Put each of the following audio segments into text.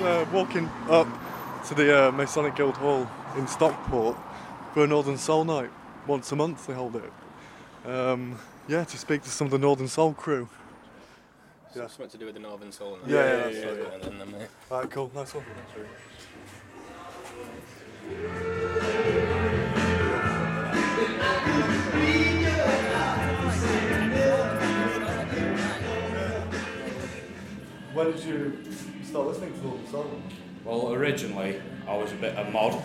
uh, walking up to the uh, Masonic Guild Hall in Stockport for a Northern Soul Night. Once a month they hold it. Um, yeah, to speak to some of the Northern Soul crew. Yeah. Something to do with the Northern Soul. Yeah, yeah, yeah, yeah, yeah. Then. Alright, cool, nice one. When did you start listening to Northern Soul? Well, originally I was a bit of a mod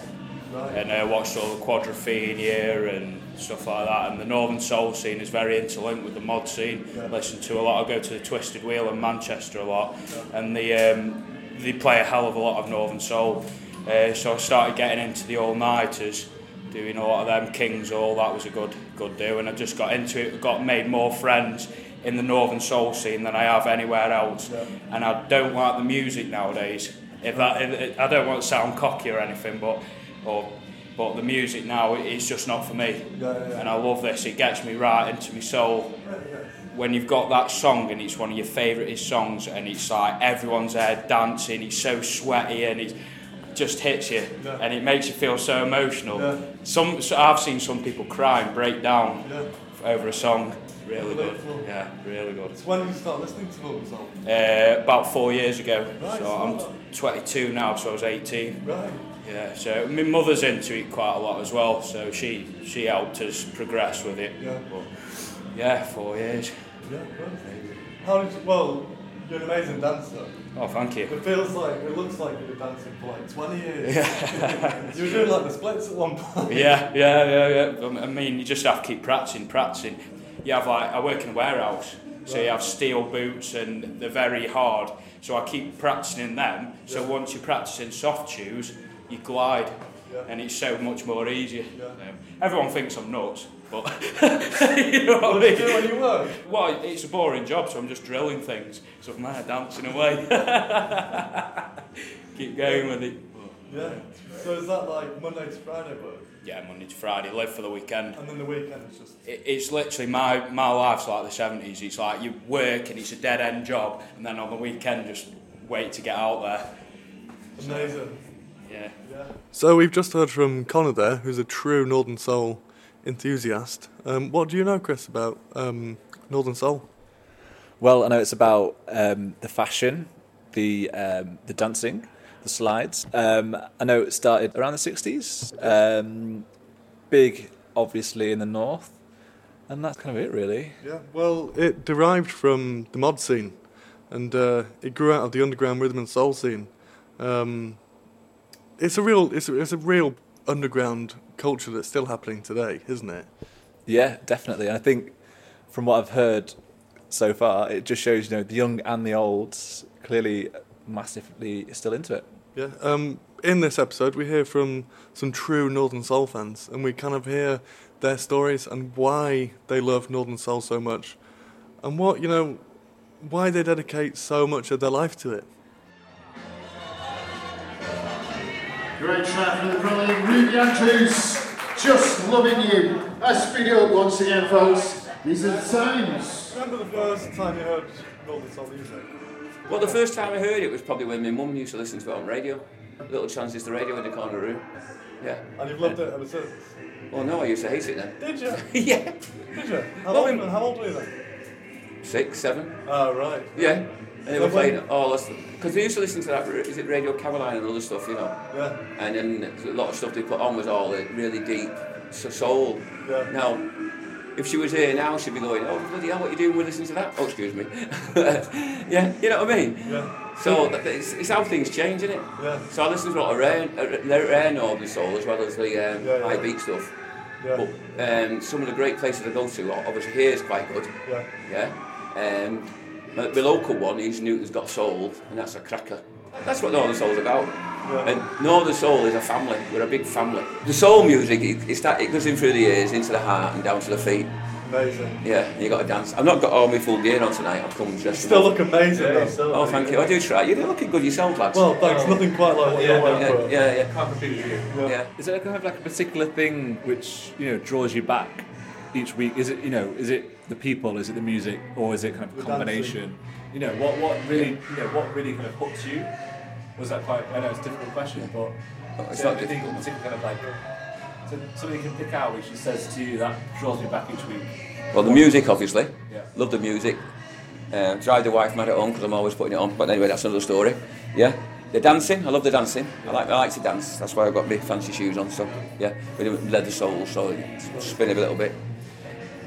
Right. and I watched all the Quadrophenia and stuff like that. And the Northern Soul scene is very interlinked with the mod scene. Yeah. Listen to a lot. I go to the Twisted Wheel in Manchester a lot, and the um, they play a hell of a lot of Northern Soul. Uh, so I started getting into the all nighters, doing a lot of them Kings Hall. That was a good good do, and I just got into it. Got made more friends in the Northern Soul scene than I have anywhere else. Yeah. And I don't like the music nowadays. If that, if, I don't want to sound cocky or anything, but or but the music now is just not for me. Yeah, yeah. And I love this. It gets me right into my soul. When you've got that song and it's one of your favourite songs and it's like everyone's there dancing, it's so sweaty and it just hits you Yeah. and it makes you feel so emotional. Some so I've seen some people cry and break down. Over a song. Really good. Yeah, really good. When did you start listening to Northern Soul? Uh, about four years ago. Right, so I'm so- 22 now, so I was 18. Right. Yeah, so my mother's into it quite a lot as well, so she she helped us progress with it. Yeah. But yeah, four years. Yeah, right. How did you, well, you're an amazing dancer. Oh, thank you. It feels like, it looks like you've been dancing for like 20 years. Yeah. you were doing like the splits at one point. yeah, yeah, yeah, yeah. Um, I mean, you just have to keep practicing, practicing. You have like, I work in a warehouse, so you have steel boots and they're very hard. So I keep practicing in them. So Yeah. once you're practicing soft shoes, you glide, Yeah. and it's so much more easier. Yeah. Um, everyone thinks I'm nuts, but you know what What I do you do when you work? Well, it's a boring job, so I'm just drilling things. So I'm there dancing away. Keep going with it. Yeah. So is that like Monday to Friday work? Yeah, Monday to Friday, live for the weekend. And then the weekend is just. It, it's literally my my life's like the seventies. It's like you work and it's a dead end job, and then on the weekend just wait to get out there. Amazing. Yeah. Yeah. So we've just heard from Connor there, who's a true Northern Soul enthusiast. Um, what do you know, Chris, about um, Northern Soul? Well, I know it's about um, the fashion, the um, the dancing, the slides. Um, I know it started around the sixties. Um, big, obviously, in the north, and that's kind of it, really. Yeah. Well, it derived from the mod scene, and uh, it grew out of the underground rhythm and soul scene. Um, it's a real, it's a, it's a real underground culture that's still happening today, isn't it? Yeah, definitely. And I think from what I've heard so far, it just shows you know the young and the old clearly massively still into it. Yeah. Um, in this episode, we hear from some true Northern Soul fans, and we kind of hear their stories and why they love Northern Soul so much, and what you know, why they dedicate so much of their life to it. Great track from the brilliant Ruby Andrews. Just loving you. Let's speed it up once again, folks. These are the times. Remember the first time you heard Northern Soul music? Well, the first time I heard it was probably when my mum used to listen to it on radio. Little transistor radio in the corner room. Yeah. And you've loved it ever since. Well, no, I used to hate it then. Did you? yeah. Did you? How, Well, old, we- how old were you then? Six, seven. Oh, right. Yeah. And they were playing all this. Because they used to listen to that, is it Radio Caroline and other stuff, you know? Yeah. And then a lot of stuff they put on was all the really deep so- soul. Yeah. Now, if she was here now, she'd be going, oh, bloody hell, what are you doing with listening to that? Oh, excuse me. yeah, you know what I mean? Yeah. So it's, it's how things change, isn't it? Yeah. So I listen to a lot of rare, uh, rare Northern Soul as well as the um, Yeah, yeah. high beat stuff. Yeah. But um, some of the great places I go to, obviously here is quite good. Yeah. Yeah. Um, my, my local one is Newton's Got Soul, and that's a cracker. That's what Northern Soul's about. And Northern Soul is a family. We're a big family. The soul music, it, it's that, it goes in through the ears, into the heart, and down to the feet. Amazing. Yeah, you got to dance. I've not got all my full gear on tonight. I've come dressed. Still look amazing. though. Oh, thank you. I do try. You're looking good yourself, lads. Well, thanks. Nothing quite like what you're wearing. yeah, for. yeah, yeah. Can't compete with you. Yeah. yeah. Is there kind of like a particular thing which you know draws you back each week? Is it you know is it the people? Is it the music? Or is it kind of a combination? You know what what really you know what really kind of hooks you? Was that quite? I know it's a difficult question, but It's is not there anything particular kind of like so something you can pick out which she says to you that draws me back each week. Well, the music, obviously. Yeah. Love the music. Uh, drive the wife mad at home because I'm always putting it on. But anyway, that's another story. Yeah. The dancing, I love the dancing. I like, I like to dance. That's why I've got my fancy shoes on. So yeah, with leather soles, so it's spin a little bit.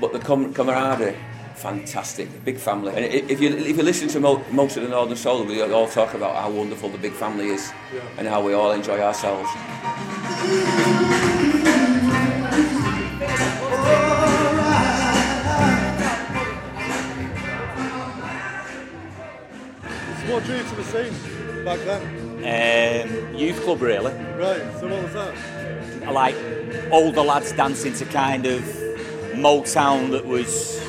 But the com- camaraderie, fantastic. Big family. And if you if you listen to mo- most of the Northern Soul, we all talk about how wonderful the big family is and how we all enjoy ourselves. So what drew you to the scene back then? Um, youth club, really. Right. So what was that? I like older lads dancing to kind of Motown that was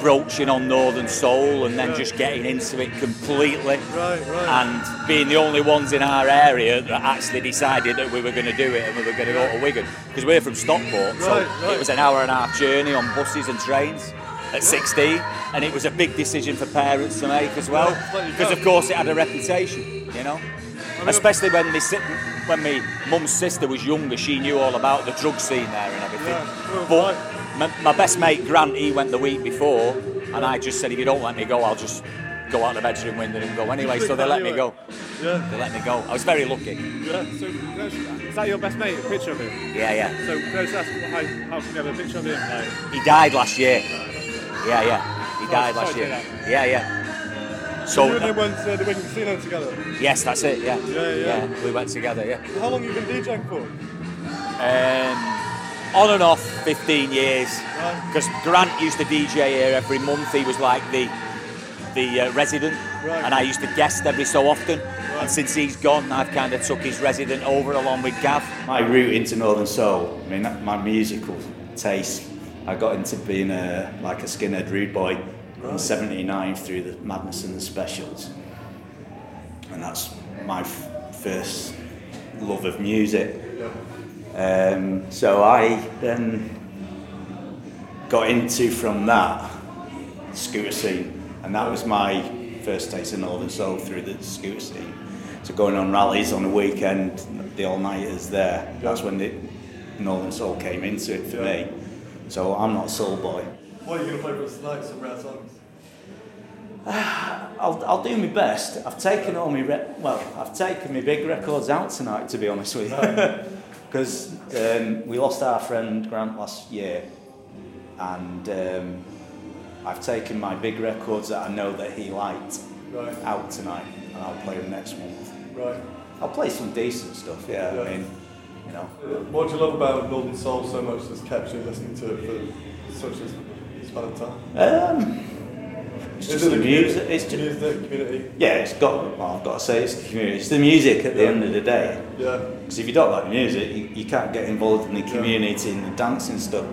broaching on Northern Soul and then Yeah. just getting into it completely. Right. Right. And being the only ones in our area that actually decided that we were going to do it and we were going to go to Wigan. Because we're from Stockport, so Right, right. it was an hour and a half journey on buses and trains at 16. And it was a big decision for parents to make as well. Yeah, let you Because, of course, it had a reputation, you know? Especially when my, si- when my mum's sister was younger, she knew all about the drug scene there and everything. Yeah, well, but my, my best mate Grant, he went the week before, and I just said, if you don't let me go, I'll just go out the bedroom window and go anyway. So they let me go. Yeah. They let me go. I was very lucky. Yeah. So, can I just- is that your best mate? A picture of him? Yeah, yeah. So, can I just ask, how, how can you have a picture of him? Like, He died last year. Yeah, yeah. He oh, died sorry last year. Yeah, yeah. So you and him went to the Wigan Casino together. yes, that's it. Yeah. Yeah, yeah. We went together. Yeah. How long have you been DJing for? Um, on and off, 15 years. Right. Because Grant used to DJ here every month. He was like the the uh, resident, Right. and I used to guest every so often. And since he's gone, I've kind of took his resident over along with Gav. My route into Northern Soul, I mean, my musical taste, I got into being a like a skinhead rude boy in '79 through the Madness and the Specials, and that's my f- first love of music. Um, so I then got into from that scooter scene, and that was my first taste of Northern Soul through the scooter scene. So going on rallies on the weekend, the all nighters there. That's when the Northern Soul came into it for me. So I'm not a soul boy. What are you gonna play for us tonight? Some rare songs. I'll, I'll do my best. I've taken all my re- well, I've taken my big records out tonight, to be honest with you, because um, we lost our friend Grant last year, and um, I've taken my big records that I know that he liked Right. out tonight, and I'll play them next month. Right. I'll play some decent stuff. Yeah, Yeah. I mean, you know. What do you love about Northern Soul so much that's kept you listening to it for such a span of time? Um, it's Is just the the music. It's just, Music, community. yeah, it's got. Well, I've got to say, it's the community. It's the music at the Yeah. end of the day. Yeah. Because if you don't like the music, you, you can't get involved in the community and the dancing stuff.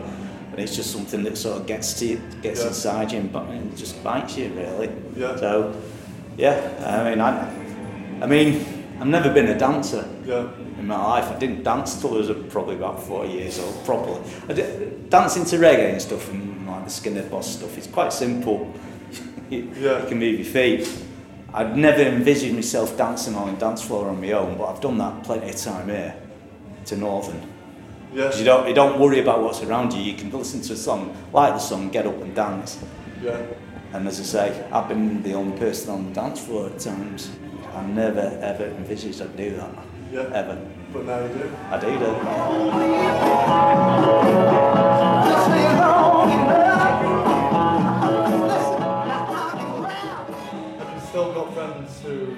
And it's just something that sort of gets to you, gets Yeah. inside you and, and just bites you, really. Yeah. So, yeah, I mean, I, I mean, I've never been a dancer Yeah. in my life. I didn't dance till I was probably about four years old, properly. I did, dancing to reggae and stuff and the Skinner Boss stuff, it's quite simple. you, Yeah. you can move your feet. I'd never envisioned myself dancing on a dance floor on my own, but I've done that plenty of time here to Northern. Yeah. 'Cause you don't, you don't worry about what's around you. You can listen to a song, like the song, get up and dance. Yeah. And as I say, I've been the only person on the dance floor at times. I never ever envisaged I'd do that. Yeah. Ever. But now you do. I do that. Still got friends who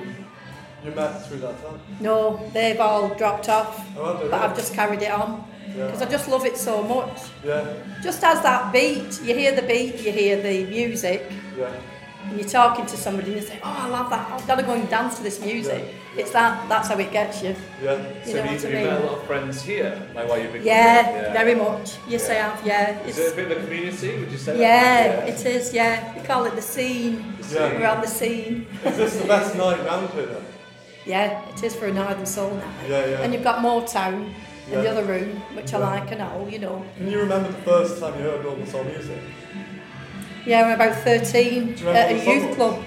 you met through that time? No, they've all dropped off, Oh, but? I've just carried it on Yeah. because I just love it so much. Yeah. Just as that beat, you hear the beat, you hear the music, Yeah. And you're talking to somebody and you say, "Oh, I love that! I've got to go and dance to this music." It's that. That's how it gets you. Yeah. You So know you, I have you mean? met a lot of friends here? Like while you've been Yeah, very much. Yes, I have. Yeah, Is it's it a bit of a community, would you say? yeah, it is. Yeah, we call it the scene. Yeah. We're on the scene. Is this the best night round here then? Yeah, it is for a Northern Soul now. Yeah, yeah. And you've got Motown in Yeah. the other room, which I like and all, you know. Can you remember the first time you heard Northern Soul music? Yeah, I was about 13 Do you remember at a what the song youth was? club,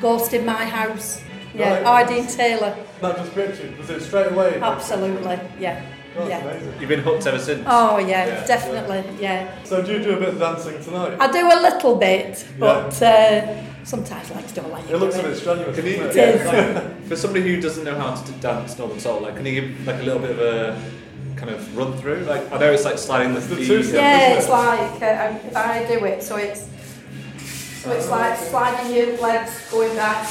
Ghost in My House. Yeah, R. Dean Taylor. Not just pictured, was it straight away? Absolutely, yeah. That's yeah. amazing. You've been hooked ever since. Oh yeah, definitely, yeah. So do you do a bit of dancing tonight? I do a little bit, but uh, sometimes legs don't like It looks a do bit strenuous. Can you, it? is. like, for somebody who doesn't know how to dance Northern Soul, like, can you give like a little bit of a kind of run through? Like, I know it's like sliding the the feet. Yeah, it's like uh, if I do it, so it's so it's like sliding your legs going back.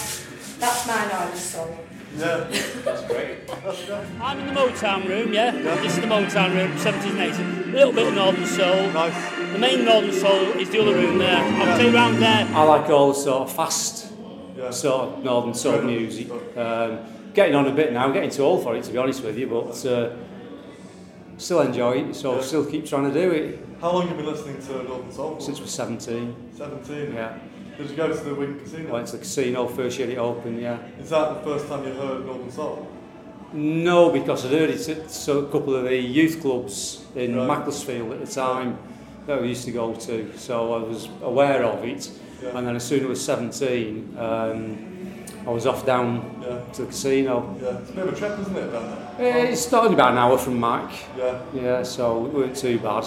That's my Northern Soul. Yeah. That's great. That's great. I'm in the Motown room, yeah. This is the Motown room, 70s and 80s. A little bit of Northern Soul. Nice. The main Northern Soul is the other room there. I'll take you round there. I like all the sort of fast Yeah. sort of northern soul music. Um, getting on a bit now, getting too old for it to be honest with you, but uh, still enjoy it, so Yeah. still keep trying to do it How long have you been listening to Northern Soul since we're 17. 17. Yeah, Did you go to the Wigan Casino? went to the casino first year it opened. Yeah, Is that the first time you heard Northern Soul? no, because I'd heard it at so a couple of the youth clubs in Right. Macclesfield at the time that we used to go to, so I was aware of it. Yeah. And then as soon as I was 17, um, I was off down Yeah. to the casino. Yeah. It's a bit of a trip, isn't it, down there? Uh, it's started about an hour from Mac. Yeah. Yeah, so it weren't too bad.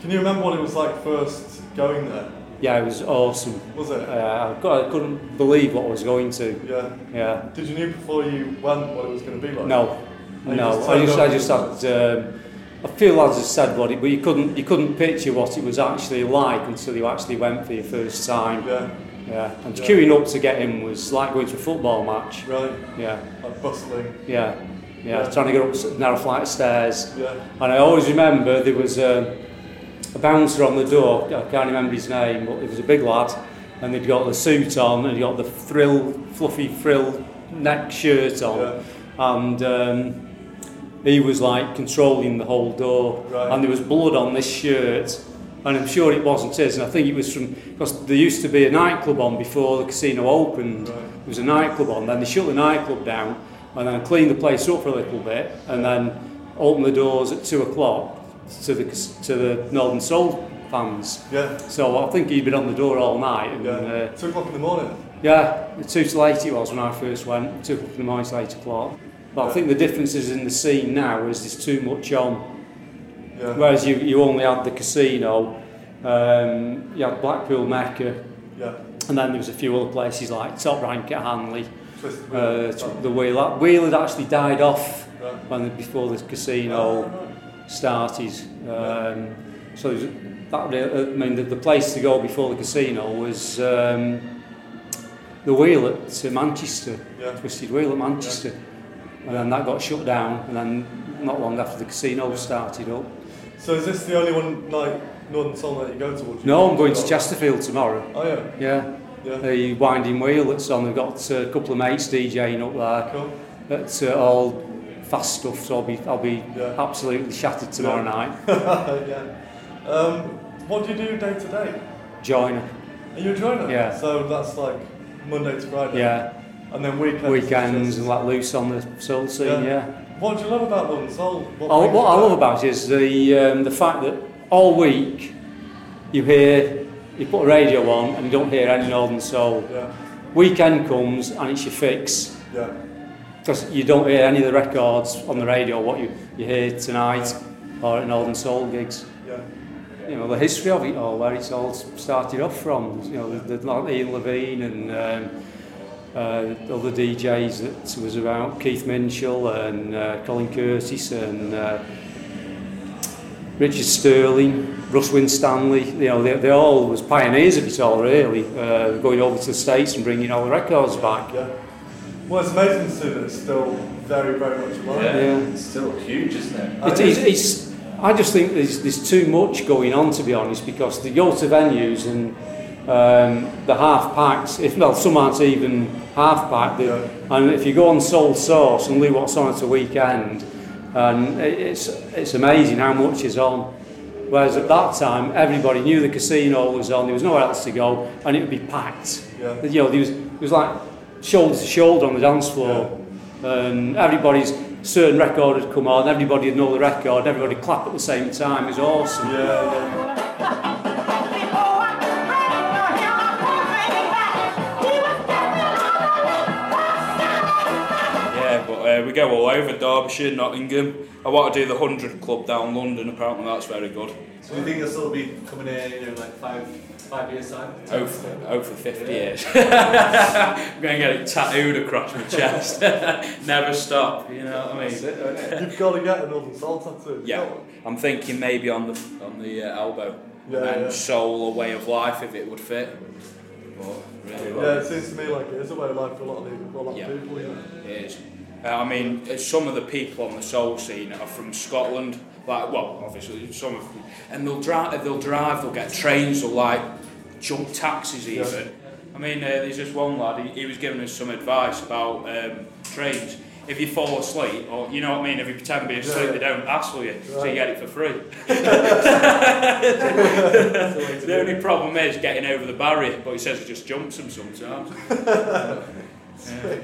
Can you remember what it was like first going there? Yeah, it was awesome. Was it? Uh, I, got, I couldn't believe what I was going to. Yeah. Yeah. Did you know before you went what it was going to be like? No, And no. just I just, I just had. Um, I feel as I said what it, but you couldn't, you couldn't picture what it was actually like until you actually went for your first time. Yeah. Yeah. And Yeah. queuing up to get in was like going to a football match. Right. Yeah. Like bustling. Yeah. Yeah. Yeah. Trying to get up a narrow flight of stairs. Yeah. And I always remember there was a, a bouncer on the door, I can't remember his name, but he was a big lad, and he'd got the suit on, and he'd got the frill, fluffy frill neck shirt on, Yeah. and um, he was like controlling the whole door, Right. and there was blood on this shirt, and I'm sure it wasn't his, and I think it was from, because there used to be a nightclub on before the casino opened, Right. there was a nightclub on, then they shut the nightclub down, and then cleaned the place up for a little bit, and then opened the doors at two o'clock to the to the Northern Soul fans. Yeah. So I think he'd been on the door all night. And, Yeah. uh, Two o'clock in the morning. yeah, two till eight it was when I first went. Two o'clock in the morning till eight o'clock. But I think the difference is in the scene now is there's too much on. Yeah. Whereas you, you only had the casino, um, you had Blackpool Mecca, Yeah. and then there was a few other places like Top Rank at Hanley. Twisted Uh, Wheel. t- the wheel, wheel had actually died off Right. when before the casino started. Um, so that really- I mean, the, the place to go before the casino was um, the wheel at uh, Manchester, Yeah. Twisted Wheel at Manchester, and then that got shut down. And then not long after the casino started up. So is this the only one night Northern Soul that you go to? you No, I'm going to to- Chesterfield tomorrow. Oh yeah. Yeah. Yeah. The winding wheel that's on. I've got uh, a couple of mates DJing up there. Cool. That's uh, all fast stuff, so I'll be I'll be Yeah. absolutely shattered tomorrow Yeah. night. yeah. Um, what do you do day to day? Joiner. Are you a joiner? Yeah. So that's like Monday to Friday. Yeah. And then weekends. Weekends and let loose on the soul scene. Yeah. What do you love about Northern Soul? What, Oh, what I love about it is the um, the fact that all week you hear you put a radio on and you don't hear any Northern Soul. Yeah. Weekend comes and it's your fix. Yeah. Because you don't hear any of the records on the radio, what you, you hear tonight or at Northern Soul gigs. Yeah. You know, the history of it all, where it's all started off from. You know, the, the like Ian Levine and um, uh, other DJs that was around, Keith Minshull and uh, Colin Curtis and uh, Richard Searling, Russ Winstanley, you know, they, they all was pioneers of it all really, uh, going over to the States and bringing all the records back. Yeah. Well, it's amazing to see that it's still very, very much alive. Yeah. Yeah. It's still huge, isn't it? It, it's, it's, I just think there's, there's too much going on, to be honest, because the go to venues and um, the half packs, if well, some aren't even half packed. they- And if you go on Soul Source and look what's on at a weekend, and it's it's amazing how much is on. Whereas at that time, everybody knew the casino was on. There was nowhere else to go, and it would be packed. Yeah. You know, there was it was like shoulder to shoulder on the dance floor, and um, everybody's certain record had come on. Everybody would know the record. Everybody clap at the same time. It was awesome. Yeah. Uh, we go all over Derbyshire, Nottingham. I want to do the 100 Club down London, apparently that's very good. So you think you'll still be coming in, you know, like five five years time? Oh for, oh for 50 years. I'm going to get it tattooed across my chest. Never stop, you know what I mean? You've got to get a Northern Soul tattoo. Yeah, I'm thinking maybe on the on the uh, elbow, Yeah, and yeah. soul or way of life if it would fit. But really, Yeah, it seems to me like it is a way of life for a lot of, people- for a lot Yeah. of people. Yeah. It is. Uh, I mean, uh, some of the people on the soul scene are from Scotland. Like, well, obviously some of them, and they'll drive. They'll drive. They'll get trains. They'll like jump taxis even. I mean, uh, there's this one lad. He, he was giving us some advice about um, trains. If you fall asleep, or you know what I mean, if you pretend to be asleep, Yeah. they don't hassle you, so you get it for free. the only problem is getting over the barrier, but he says he just jumps them sometimes. Yeah.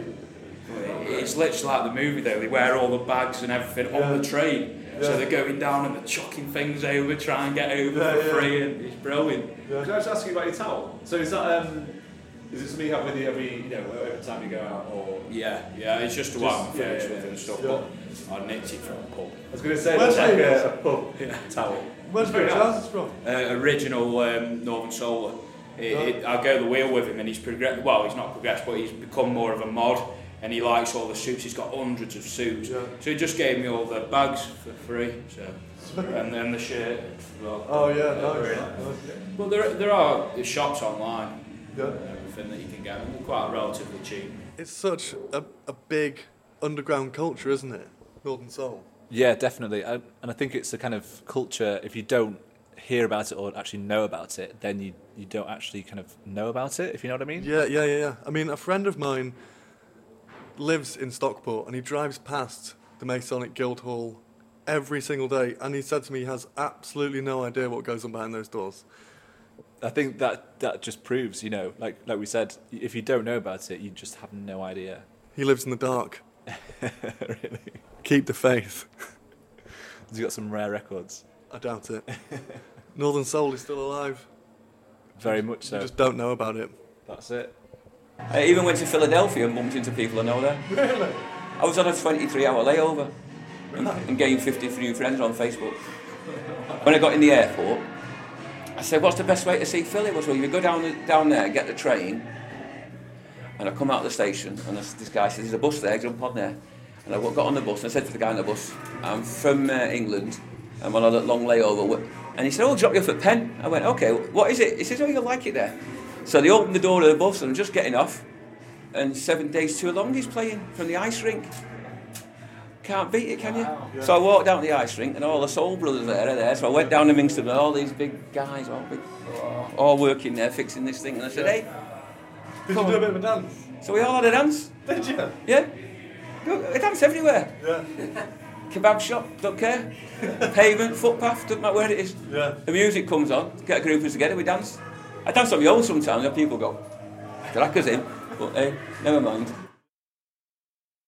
It's literally like the movie though. They wear all the bags and everything on the train, so they're going down and they're chucking things over, trying to get over Yeah, for yeah. free, and it's brilliant. Can I just ask you about your towel? So is that um, is it something you have with you every you know every time you go out or? Yeah, yeah. It's just a while I'm yeah, finished yeah, and stuff, yeah. but I nicked it from a pub. I was going to say Where's that's like a, a pub towel. Where's your trousers from? Uh, original um, Northern Solar. It, it, I go the wheel with him, and he's progressed. Well, he's not progressed, but he's become more of a mod, and he likes all the suits. He's got hundreds of suits, so he just gave me all the bags for free. So, and then the shirt. Well. Oh, yeah, nice. very Nice. Well, there there are shops online. Yeah. Everything that you can get, and they're quite relatively cheap. It's such a, a big underground culture, isn't it? Northern Soul. Yeah, definitely. I, and I think it's the kind of culture, if you don't hear about it or actually know about it, then you, you don't actually kind of know about it, if you know what I mean? Yeah, yeah, yeah, yeah. I mean, a friend of mine lives in Stockport and he drives past the Masonic Guildhall every single day, and he said to me he has absolutely no idea what goes on behind those doors. I think that that just proves, you know, like like we said, if you don't know about it, you just have no idea. He lives in the dark. really? Keep the faith. He's got some rare records. I doubt it. Northern Soul is still alive. Very much so. You just don't know about it. That's it. I even went to Philadelphia and bumped into people I know there. Really? I was on a 23 hour layover and, and gained 53 friends on Facebook. When I got in the airport, I said, What's the best way to see Philly? Was well, you go down, the, down there, get the train, and I come out of the station, and this, this guy says, There's a bus there, jump on there. And I got on the bus and I said to the guy on the bus, I'm from uh, England, I'm on a long layover. And he said, Oh, I'll drop you off at Penn. I went, Okay, what is it? He says, Oh, you'll like it there. So they opened the door of the bus and I'm just getting off. And Seven Days Too Long he's playing from the ice rink. Can't beat it, can you? Yeah. So I walked down to the ice rink and all the Soul Brothers there are there. So I went down to Mingston and all these big guys, all, big, all working there, fixing this thing. And I said, Hey, Did you do a bit of a dance? so we all had a dance. Did you? Yeah. Go- I dance everywhere. Yeah. Kebab shop, don't care. Pavement, footpath, doesn't matter where it is. Yeah. The music comes on, get a group of us together, we dance. I on my own sometimes, and people go, Dracker's in, eh? but hey, never mind.